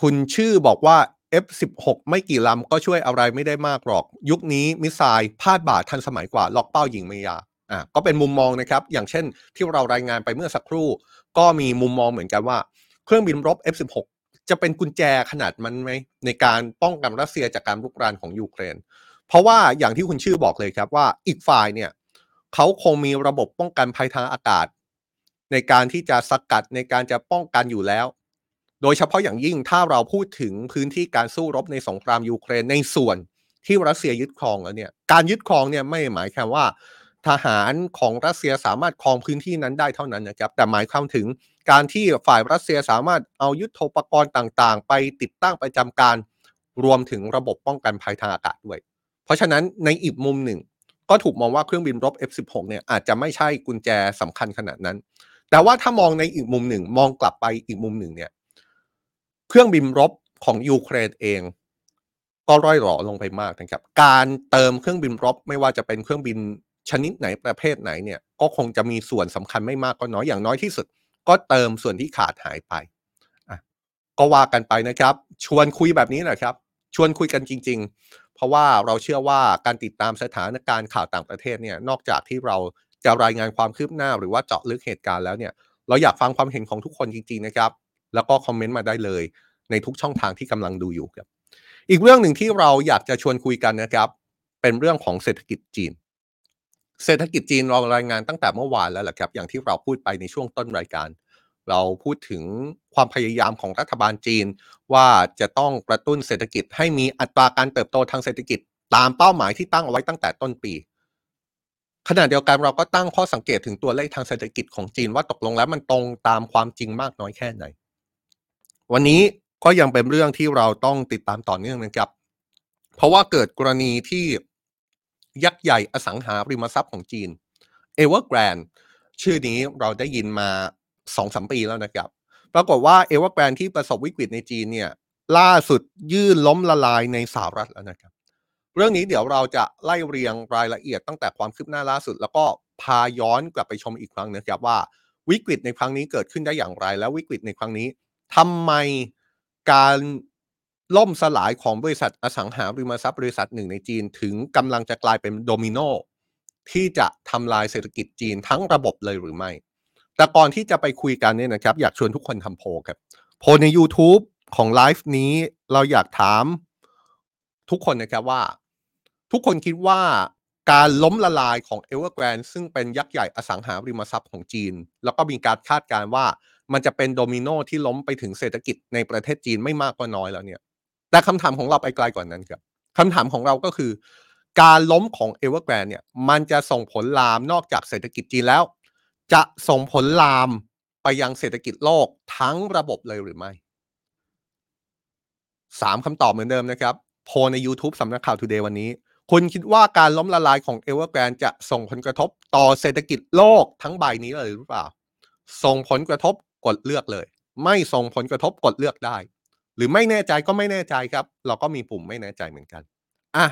คุณชื่อบอกว่า F16 ไม่กี่ลำก็ช่วยอะไรไม่ได้มากหรอก ยุคนี้มิสไซล์พาดบ่าทันสมัยกว่า ล็อกเป้ายิงไม่ยากอ่าก็เป็นมุมมองนะครับ อย่างเช่นที่เรารายงานไปเมื่อสักครู่ ก็มีมุมมองเหมือนกันว่า เครื่องบินรบ F16 จะเป็นกุญแจขนาดมันไหมในการป้องกันรัสเซียจากการรุกรานของยูเครน เพราะว่าอย่างที่คุณชื่อบอกเลยครับว่าอีกฝ่ายเนี่ยเขาคงมีระบบป้องกันภัยทางอากาศ ในการที่จะสกัดในการจะป้องกันอยู่แล้ว โดยเฉพาะอย่างยิ่งถ้าเราพูดถึงพื้นที่การสู้รบในสงครามยูเครนในส่วนที่รัสเซียยึดครองแล้วเนี่ยการยึดครองเนี่ยไม่หมายความว่า ทหารของรัสเซียสามารถครองพื้นที่นั้นได้เท่านั้นนะครับแต่หมายความถึงการที่ฝ่ายรัสเซียสามารถเอายุทโธปกรณ์ต่างๆ ไปติดตั้งประจำการรวมถึงระบบป้องกันภัยทางอากาศด้วย เพราะฉะนั้นในอีกมุมหนึ่ง ก็ถูกมองว่าเครื่องบินรบ F16 เนี่ยอาจจะไม่ใช่กุญแจสำคัญขนาดนั้น แต่ว่าถ้ามองในอีกมุมหนึ่ง มองกลับไปอีกมุมหนึ่งเนี่ย เครื่องบินรบของยูเครนเอง ก็ร่อยหรอลงไปมากนะครับ การเติมเครื่องบินรบไม่ว่าจะเป็นเครื่องบินชนิดไหนประเภทไหนเนี่ยก็คงจะมีส่วนสำคัญไม่มากก็น้อยอย่างน้อยที่สุด ก็เติมส่วนที่ขาดหายไปก็ว่ากันไปนะครับ ชวนคุยแบบนี้แหละครับ ชวนคุยกันจริง ๆ เพราะว่าเราเชื่อว่าการติดตามสถานการณ์ข่าวต่างประเทศเนี่ยนอกจากที่เราจะรายงานความคืบหน้าหรือว่าเจาะลึกเหตุการณ์แล้วเนี่ย เราอยากฟังความเห็นของทุกคนจริง ๆ นะครับ แล้วก็คอมเมนต์มาได้เลย ในทุกช่องทางที่กำลังดูอยู่ครับ อีกเรื่องหนึ่งที่เราอยากจะชวนคุยกันนะครับ เป็นเรื่องของเศรษฐกิจจีน เศรษฐกิจจีนเรารายงานตั้งแต่เมื่อวานแล้วแหละครับ อย่างที่เราพูดไปในช่วงต้นรายการ เราพูดถึงความพยายามของรัฐบาลจีน ว่าจะต้องกระตุ้นเศรษฐกิจให้มีอัตราการเติบโตทางเศรษฐกิจ ตามเป้าหมายที่ตั้งเอาไว้ตั้งแต่ต้นปีขณะเดียวกันเราก็ตั้งข้อสังเกตถึงตัวเลขทางเศรษฐกิจของจีนว่าตกลงแล้วมันตรงตามความจริงมากน้อยแค่ไหน วันนี้ก็ยังเป็นเรื่องที่เราต้องติดตามต่อเนื่องนะครับ เพราะว่าเกิดกรณีที่ยักษ์ใหญ่อสังหาริมทรัพย์ของจีนเอเวอร์แกรนชื่อนี้เราได้ยินมาสองสามปีแล้วนะครับ ปรากฏว่าเอเวอร์แกรนที่ประสบวิกฤตในจีนเนี่ยล่าสุดยื่นล้มละลายในสหรัฐแล้วนะครับ เรื่องนี้เดี๋ยวเราจะไล่เรียงรายละเอียดตั้งแต่ความคืบหน้าล่าสุด แล้วก็พาย้อนกลับไปชมอีกครั้งนะครับว่าวิกฤตในครั้งนี้เกิดขึ้นได้อย่างไร แล้ววิกฤตในครั้งนี้ ทำไมการล่มสลายของบริษัทอสังหาริมทรัพย์บริษัทหนึ่งในจีน ถึงกำลังจะกลายเป็นโดมิโนที่จะทำลายเศรษฐกิจจีนทั้งระบบเลยหรือไม่ แต่ก่อนที่จะไปคุยกันเนี่ยนะครับ อยากชวนทุกคนทำโพลครับโพลใน YouTube ของไลฟ์นี้เราอยากถามทุกคนนะครับว่า ทุกคนคิดว่าการล้มละลายของ Evergrande ซึ่งเป็นยักษ์ใหญ่อสังหาริมทรัพย์ของจีน แล้วก็มีการคาดการณ์ว่า มันจะเป็นโดมิโนที่ล้มไปถึงเศรษฐกิจในประเทศจีนไม่มากก็น้อยแล้วเนี่ย แต่คำถามของเราไปไกลกว่านั้นครับคำถามของเราก็คือ การล้มของ Evergrande เนี่ย มันจะส่งผลลามนอกจากเศรษฐกิจจีนแล้ว จะส่งผลลามไปยังเศรษฐกิจโลกทั้งระบบเลยหรือไม่สามคำตอบเหมือนเดิมนะครับ โพใน YouTube สำนักข่าว Today วันนี้ คุณคิดว่าการล้มละลายของ Evergrande จะส่งผลกระทบต่อเศรษฐกิจโลกทั้งใบนี้เลยหรือเปล่า ส่งผลกระทบ กดเลือกเลย ไม่ส่งผลกระทบกดเลือกได้ หรือไม่แน่ใจก็ไม่แน่ใจครับ เราก็มีปุ่มไม่แน่ใจเหมือนกันอะ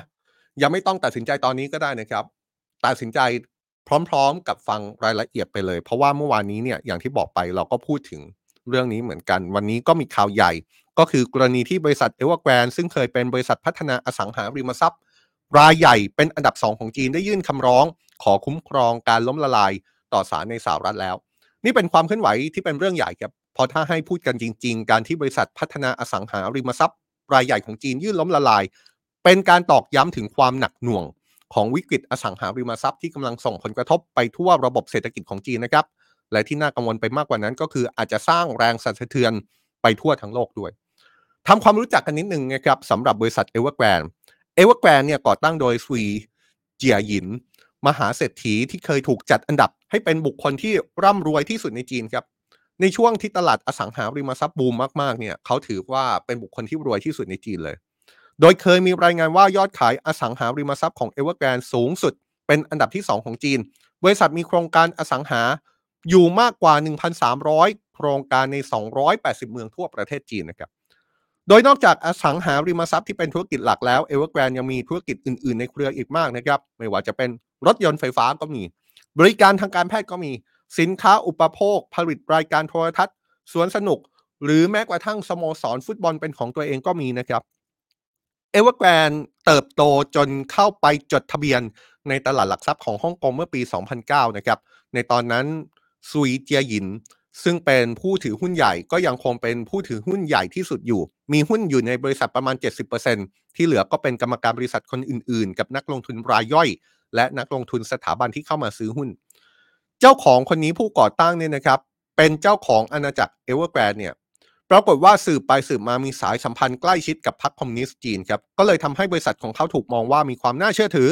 ยังไม่ต้องตัดสินใจตอนนี้ก็ได้นะครับ ตัดสินใจพร้อม ๆ กับฟังรายละเอียดไปเลย เพราะว่าเมื่อวานนี้เนี่ยอย่างที่บอกไปเราก็พูดถึงเรื่องนี้เหมือนกัน วันนี้ก็มีข่าวใหญ่ ก็คือกรณีที่บริษัทเอเวอร์แกรนซึ่งเคยเป็นบริษัทพัฒนาอสังหาริมทรัพย์ รายใหญ่เป็นอันดับสองของจีนได้ยื่นคำร้อง ขอคุ้มครองการล้มละลายต่อศาลในสหรัฐแล้ว นี่เป็นความเคลื่อนไหวที่เป็นเรื่องใหญ่ครับพอถ้าให้พูดกันจริง ๆ การที่บริษัทพัฒนาอสังหาริมทรัพย์รายใหญ่ของจีนยื่นล้มละลาย เป็นการตอกย้ำถึงความหนักหน่วง ของวิกฤตอสังหาริมทรัพย์ที่กำลังส่งผลกระทบไปทั่วระบบเศรษฐกิจของจีนนะครับ และที่น่ากังวลไปมากกว่านั้นก็คืออาจจะสร้างแรงสั่นสะเทือนไปทั่วทั้งโลกด้วยทำความรู้จักกันนิดนึงนะครับสำหรับบริษัทเอเวอร์แกรนเอเวอร์แกรนเนี่ยก่อตั้งโดยสวีเจียหยิน มหาเศรษฐีที่เคยถูกจัดอันดับ ให้เป็นบุคคลที่ร่ำรวยที่สุดในจีนครับ ในช่วงที่ตลาดอสังหาริมทรัพย์บูมมากๆเนี่ยเขาถือว่าเป็นบุคคลที่รวยที่สุดในจีนเลย โดยเคยมีรายงานว่ายอดขายอสังหาริมทรัพย์ของเอเวอร์แกรนสูงสุด เป็นอันดับที่ 2 ของจีน บริษัทมีโครงการอสังหาอยู่มากกว่า 1,300 โครงการใน 280 เมืองทั่วประเทศจีนนะครับโดยนอกจากอสังหาริมทรัพย์ที่เป็นธุรกิจหลักแล้วเอเวอร์แกรนยังมีธุรกิจอื่นๆในเครืออีกมากนะครับ ไม่ว่าจะเป็น รถยนต์ไฟฟ้าก็มี บริการทางการแพทย์ก็มี สินค้าอุปโภค ผลิตรายการโทรทัศน์สวนสนุก หรือแม้กระทั่งสโมสรฟุตบอลเป็นของตัวเองก็มีนะครับเอเวอร์แกรนเติบโตจนเข้าไปจดทะเบียนในตลาดหลักทรัพย์ของฮ่องกงเมื่อปี 2009 นะครับ ในตอนนั้นสวีเจียหยิน ซึ่งเป็นผู้ถือหุ้นใหญ่ก็ยังคงเป็นผู้ถือหุ้นใหญ่ที่สุดอยู่ มีหุ้นอยู่ในบริษัทประมาณ 70%ที่เหลือก็เป็นกรรมการบริษัทคนอื่นๆ กับนักลงทุนรายย่อย และนักลงทุนสถาบันที่เข้ามาซื้อหุ้น เจ้าของคนนี้ผู้ก่อตั้งเนี่ยนะครับ เป็นเจ้าของอาณาจักรเอเวอร์แกรนเนี่ยปรากฏว่าสืบไปสืบมามีสายสัมพันธ์ใกล้ชิดกับพรรคคอมมิวนิสต์จีนครับก็เลยทำให้บริษัทของเขาถูกมองว่ามีความน่าเชื่อถือ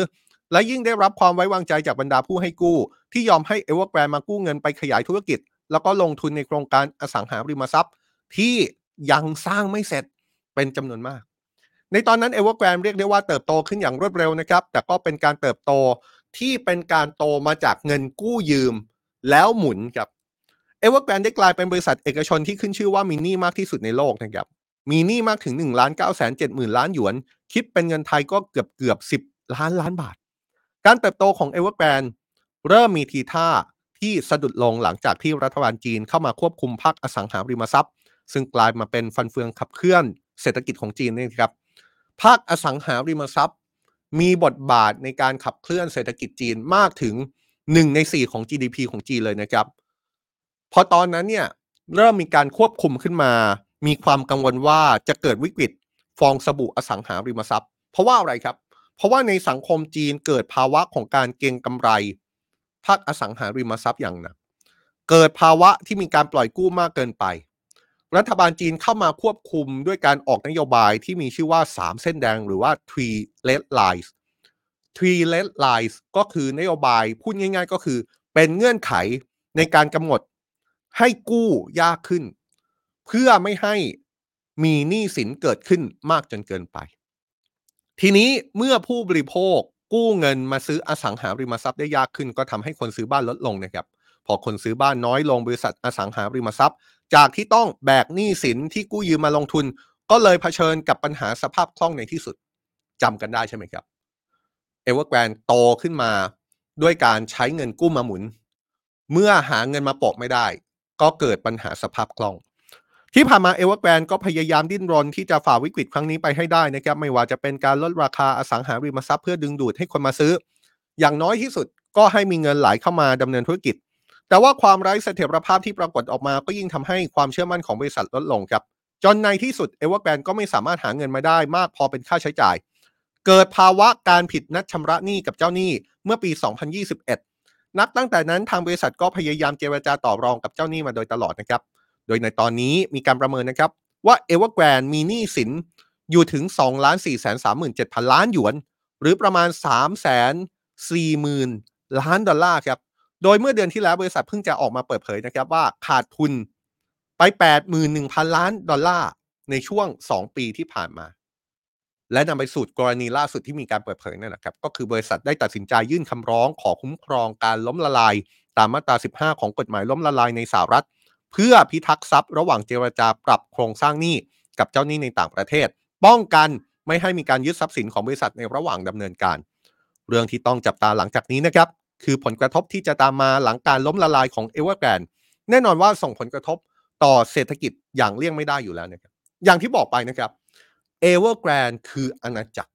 และยิ่งได้รับความไว้วางใจจากบรรดาผู้ให้กู้ ที่ยอมให้เอเวอร์แกรนมากู้เงินไปขยายธุรกิจ แล้วก็ลงทุนในโครงการอสังหาริมทรัพย์ ที่ยังสร้างไม่เสร็จเป็นจำนวนมาก ในตอนนั้นเอเวอร์แกรนเรียกได้ว่าเติบโตขึ้นอย่างรวดเร็วนะครับ แต่ก็เป็นการเติบโตที่เป็นการโตมาจากเงินกู้ยืมแล้วหมุนครับเอเวอร์แกรนได้กลายเป็นบริษัทเอกชนที่ขึ้นชื่อว่ามีหนี้มากที่สุดในโลกนะครับมีหนี้มากถึง1ล้าน9แสน7หมื่นล้านหยวน คิดเป็นเงินไทยก็เกือบเกือบ10ล้านล้านบาท การเติบโตของเอเวอร์แกรนเริ่มมีทีท่าที่สะดุดลงหลังจากที่รัฐบาลจีนเข้ามาควบคุมภาคอสังหาริมทรัพย์ ซึ่งกลายมาเป็นฟันเฟืองขับเคลื่อนเศรษฐกิจของจีนนี่ครับ ภาคอสังหาริมทรัพย์ มีบทบาทในการขับเคลื่อนเศรษฐกิจจีนมากถึง 1 ใน 4 ของ GDP ของจีนเลยนะครับ พอตอนนั้นเนี่ยเริ่มมีการควบคุมขึ้นมา มีความกังวลว่าจะเกิดวิกฤตฟองสบู่อสังหาริมทรัพย์ เพราะว่าอะไรครับ เพราะว่าในสังคมจีนเกิดภาวะของการเก็งกำไร ภาคอสังหาริมทรัพย์อย่างหนักเกิดภาวะที่มีการปล่อยกู้มากเกินไป รัฐบาลจีนเข้ามาควบคุมด้วยการออกนโยบายที่มีชื่อว่า 3 เส้นแดงหรือว่า three red lines three red lines ก็คือนโยบายพูดง่าย ๆ ก็คือ เป็นเงื่อนไขในการกำหนดให้กู้ยากขึ้น เพื่อไม่ให้มีหนี้สินเกิดขึ้นมากจนเกินไป ทีนี้เมื่อผู้บริโภคกู้เงินมาซื้ออสังหาริมทรัพย์ได้ยากขึ้น ก็ทำให้คนซื้อบ้านลดลงนะครับ พอคนซื้อบ้านน้อยลงบริษัทอสังหาริมทรัพย์ จากที่ต้องแบกหนี้สินที่กู้ยืมมาลงทุน ก็เลยเผชิญกับปัญหาสภาพคล่องในที่สุดจำกันได้ใช่ไหมครับเอเวอร์แกรนโตขึ้นมาด้วยการใช้เงินกู้มาหมุน เมื่อหาเงินมาโปะไม่ได้ ก็เกิดปัญหาสภาพคล่อง ที่ผ่านมาเอเวอร์แกรนก็พยายามดิ้นรนที่จะฝ่าวิกฤตครั้งนี้ไปให้ได้นะครับไม่ว่าจะเป็นการลดราคาอสังหาริมทรัพย์เพื่อดึงดูดให้คนมาซื้อ อย่างน้อยที่สุดก็ให้มีเงินไหลเข้ามาดำเนินธุรกิจ แต่ว่าความไร้เสถียรภาพที่ปรากฏออกมาก็ยิ่งทำให้ความเชื่อมั่นของบริษัทลดลงครับ จนในที่สุดเอเวอร์แกรนก็ไม่สามารถหาเงินมาได้มากพอเป็นค่าใช้จ่าย เกิดภาวะการผิดนัดชำระหนี้กับเจ้าหนี้เมื่อปี 2021 นับตั้งแต่นั้นทางบริษัทก็พยายามเจรจาต่อรองกับเจ้าหนี้มาโดยตลอดนะครับ โดยในตอนนี้มีการประเมินนะครับว่าเอเวอร์แกรนมีหนี้สินอยู่ถึง2ล้าน4 3 7 0 0 0 ล้านหยวน หรือประมาณ 3 4 0 0 0 0 ล้านดอลลาร์ครับ โดยเมื่อเดือนที่แล้วบริษัทเพิ่งจะออกมาเปิดเผยนะครับว่าขาดทุนไป 81,000 ล้านดอลลาร์ในช่วง 2 ปีที่ผ่านมา และนำไปสู่กรณีล่าสุดที่มีการเปิดเผยนั่นแหละครับ ก็คือบริษัทได้ตัดสินใจยื่นคำร้องขอคุ้มครองการล้มละลาย ตามมาตรา 15 ของกฎหมายล้มละลายในสหรัฐ เพื่อพิทักษ์ทรัพย์ระหว่างเจรจาปรับโครงสร้างหนี้กับเจ้าหนี้ในต่างประเทศ ป้องกันไม่ให้มีการยึดทรัพย์สินของบริษัทในระหว่างดำเนินการ เรื่องที่ต้องจับตาหลังจากนี้นะครับ คือผลกระทบที่จะตามมาหลังการล้มละลายของเอเวอร์แกรนแน่นอนว่าส่งผลกระทบต่อเศรษฐกิจอย่างเลี่ยงไม่ได้อยู่แล้วนะครับอย่างที่บอกไปนะครับเอเวอร์แกรนคืออาณาจักร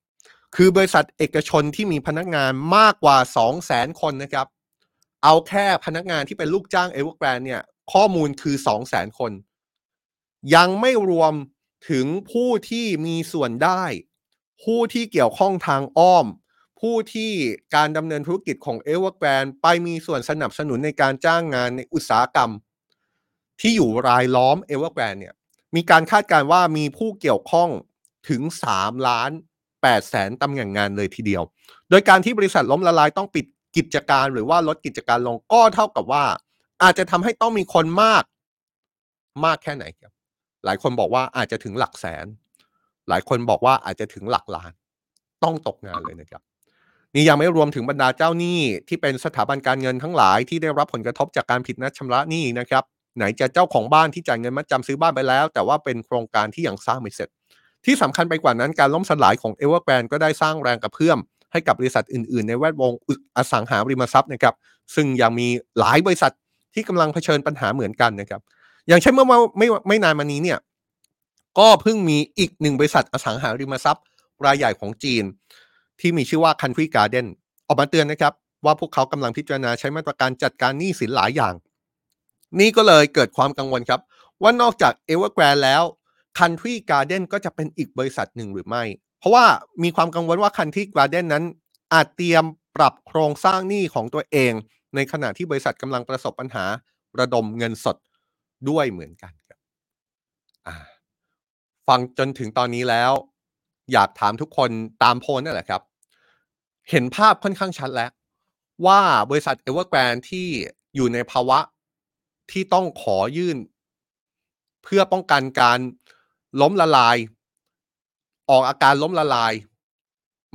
คือบริษัทเอกชนที่มีพนักงานมากกว่า 2 0 0แสนคนนะครับ เอาแค่พนักงานที่เป็นลูกจ้างเอเวอร์แกรนเนี่ยข้อมูลคือ 2 0 0แสนคน ยังไม่รวมถึงผู้ที่มีส่วนได้ ผู้ที่เกี่ยวข้องทางอ้อม ผู้ที่การดำเนินธุรกิจของเอเวอร์แกรนไปมีส่วนสนับสนุนในการจ้างงานในอุตสาหกรรม ที่อยู่รายล้อมเอเวอร์แกรนเนี่ยมีการคาดการณ์ว่ามีผู้เกี่ยวข้องถึง 3 ล้าน8แสนตำแหน่งงานเลยทีเดียว โดยการที่บริษัทล้มละลายต้องปิดกิจการหรือว่าลดกิจการลงก็เท่ากับว่า อาจจะทำให้ต้องมีคนมากมากแค่ไหนครับ หลายคนบอกว่าอาจจะถึงหลักแสน หลายคนบอกว่าอาจจะถึงหลักล้าน ต้องตกงานเลยนะครับ นี่ยังไม่รวมถึงบรรดาเจ้าหนี้ที่เป็นสถาบันการเงินทั้งหลายที่ได้รับผลกระทบจากการผิดนัดชำระหนี้นะครับ ไหนจะเจ้าของบ้านที่จ่ายเงินมัดจำซื้อบ้านไปแล้ว แต่ว่าเป็นโครงการที่ยังสร้างไม่เสร็จ ที่สำคัญไปกว่านั้นการล้มสลายของเอเวอร์แกรนก็ได้สร้างแรงกระเพื่อมให้กับบริษัทอื่น ๆ ในแวดวงอสังหาริมทรัพย์นะครับ ซึ่งยังมีหลายบริษัทที่กำลังเผชิญปัญหาเหมือนกันนะครับ อย่างเช่นเมื่อไมไม่ไม่นานมานี้เนี่ย ก็เพิ่งมีอีกหนึ่งบริษัทอสังหาริมทรัพย์รายใหญ่ของจีน ที่มีชื่อว่า Country Garden ออกมาเตือนนะครับ ว่าพวกเขากำลังพิจารณาใช้มาตรการจัดการหนี้สินหลายอย่าง นี่ก็เลยเกิดความกังวลครับ ว่านอกจาก Evergrande แล้ว Country Garden ก็จะเป็นอีกบริษัทหนึ่งหรือไม่ เพราะว่ามีความกังวลว่า Country Garden นั้น อาจเตรียมปรับโครงสร้างหนี้ของตัวเอง ในขณะที่บริษัทกำลังประสบปัญหาระดมเงินสดด้วยเหมือนกันครับฟังจนถึงตอนนี้แล้ว อยากถามทุกคนตามโพลนั่นแหละครับ เห็นภาพค่อนข้างชัดแล้ว ว่าบริษัทเอเวอร์แกรนที่อยู่ในภาวะที่ต้องขอยื่น เพื่อป้องกันการล้มละลาย ออกอาการล้มละลาย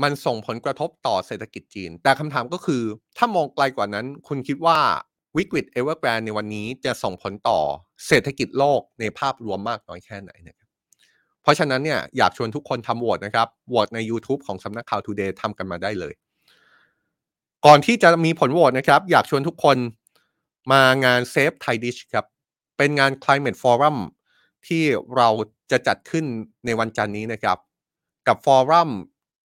มันส่งผลกระทบต่อเศรษฐกิจจีน แต่คำถามก็คือ ถ้ามองไกลกว่านั้น คุณคิดว่าวิกฤตเอเวอร์แกรนในวันนี้จะส่งผลต่อเศรษฐกิจโลกในภาพรวมมากน้อยแค่ไหนนะครับ เพราะฉะนั้นเนี่ยอยากชวนทุกคนทำโหวตนะครับโหวตใน YouTube ของสำนักข่าว Today ทำกันมาได้เลย ก่อนที่จะมีผลโหวตนะครับ อยากชวนทุกคนมางาน Save Thai Dish ครับ เป็นงาน Climate Forum ที่เราจะจัดขึ้นในวันจันนี้นะครับ กับฟอรัม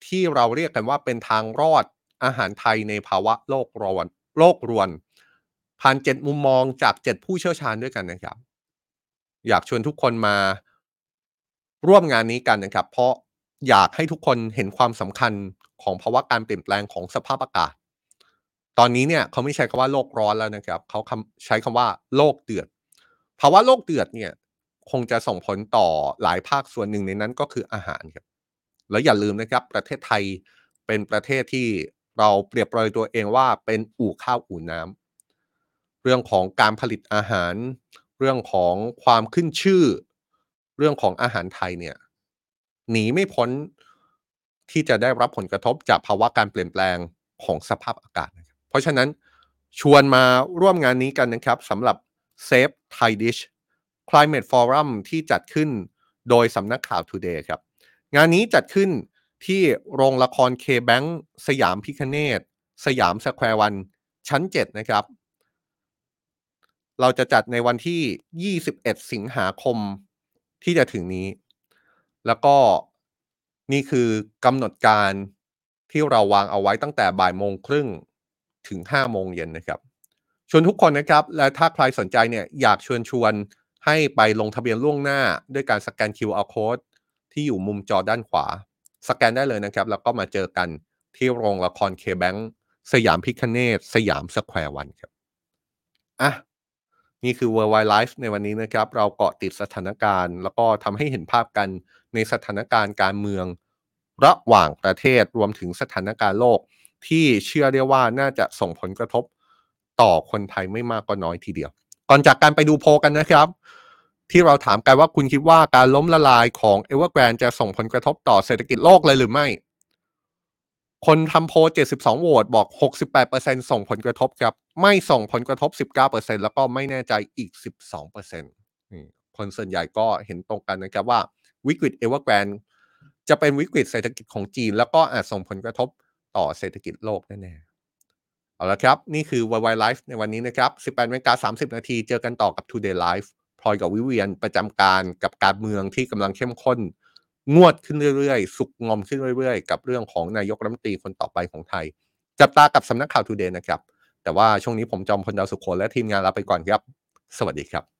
ที่เราเรียกกันว่าเป็นทางรอดอาหารไทยในภาวะโลกร้อนโลกรวน ผ่านเจ็ดมุมมองจากเจ็ดผู้เชี่ยวชาญด้วยกันนะครับ อยากชวนทุกคนมาร่วมงานนี้กันนะครับ เพราะอยากให้ทุกคนเห็นความสำคัญของภาวะการเปลี่ยนแปลงของสภาพอากาศ ตอนนี้เนี่ยเขาไม่ใช้คำว่าโลกร้อนแล้วนะครับเขาใช้คำว่าโลกเดือดภาวะโลกเดือดเนี่ยคงจะส่งผลต่อหลายภาคส่วนหนึ่งในนั้นก็คืออาหารครับแล้วอย่าลืมนะครับ ประเทศไทยเป็นประเทศที่เราเปรียบเปรยตัวเองว่าเป็นอู่ข้าวอู่น้ำเรื่องของการผลิตอาหาร เรื่องของความขึ้นชื่อ เรื่องของอาหารไทยเนี่ยหนีไม่พ้นที่จะได้รับผลกระทบจากภาวะการเปลี่ยนแปลงของสภาพอากาศ เพราะฉะนั้นชวนมาร่วมงานนี้กันนะครับสำหรับ Save Thai Dish Climate Forum ที่จัดขึ้นโดยสำนักข่าว Today ครับ งานนี้จัดขึ้นที่โรงละคร KBank สยามพิฆเนศสยามสแควร์วันชั้น 7 นะครับ เราจะจัดในวันที่ 21 สิงหาคมที่จะถึงนี้ แล้วก็นี่คือกำหนดการที่เราวางเอาไว้ตั้งแต่บ่ายโมงครึ่ง ถึง5โมงเย็นนะครับชวนทุกคนนะครับ และถ้าใครสนใจเนี่ยอยากชวนชวนให้ไปลงทะเบียนล่วงหน้า ด้วยการสแกน QR code ที่อยู่มุมจอด้านขวา สแกนได้เลยนะครับ แล้วก็มาเจอกันที่โรงละคร KBank สยามพิฆเนศสยามสแควร์วันครับอะนี่คือ World Why Live ในวันนี้นะครับ เราเกาะติดสถานการณ์ แล้วก็ทำให้เห็นภาพกันในสถานการณ์การเมือง ระหว่างประเทศรวมถึงสถานการณ์โลก ที่เชื่อได้ว่าน่าจะส่งผลกระทบต่อคนไทยไม่มากก็น้อยทีเดียว ก่อนจากกันไปดูโพลกันนะครับ ที่เราถามกันว่าคุณคิดว่าการล้มละลายของเอเวอร์แกรนจะส่งผลกระทบต่อเศรษฐกิจโลกเลยหรือไม่ คนทำโพล72โหวตบอก 68%ส่งผลกระทบครับ ไม่ส่งผลกระทบ 19%แล้วก็ไม่แน่ใจอีก 12%นี่คนส่วนใหญ่ก็เห็นตรงกันนะครับว่าวิกฤตเอเวอร์แกรนจะเป็นวิกฤตเศรษฐกิจของจีน แล้วก็อาจส่งผลกระทบ ต่อเศรษฐกิจโลกแน่ๆเอาละครับ นี่คือ w y Life ในวันนี้นะครับ 18นาฬิกา30 นาที เจอกันต่อกับ Today Life พลอยกับวิเวียนประจำการกับการเมืองที่กำลังเข้มข้น งวดขึ้นเรื่อยๆ สุกงอมขึ้นเรื่อยๆ กับเรื่องของนายกรัฐมนตรีคนต่อไปของไทย จับตากับสำนักข่าว Today นะครับ แต่ว่าช่วงนี้ผมจอมพลดาวสุขโขและทีมงานลาไปก่อนครับ สวัสดีครับ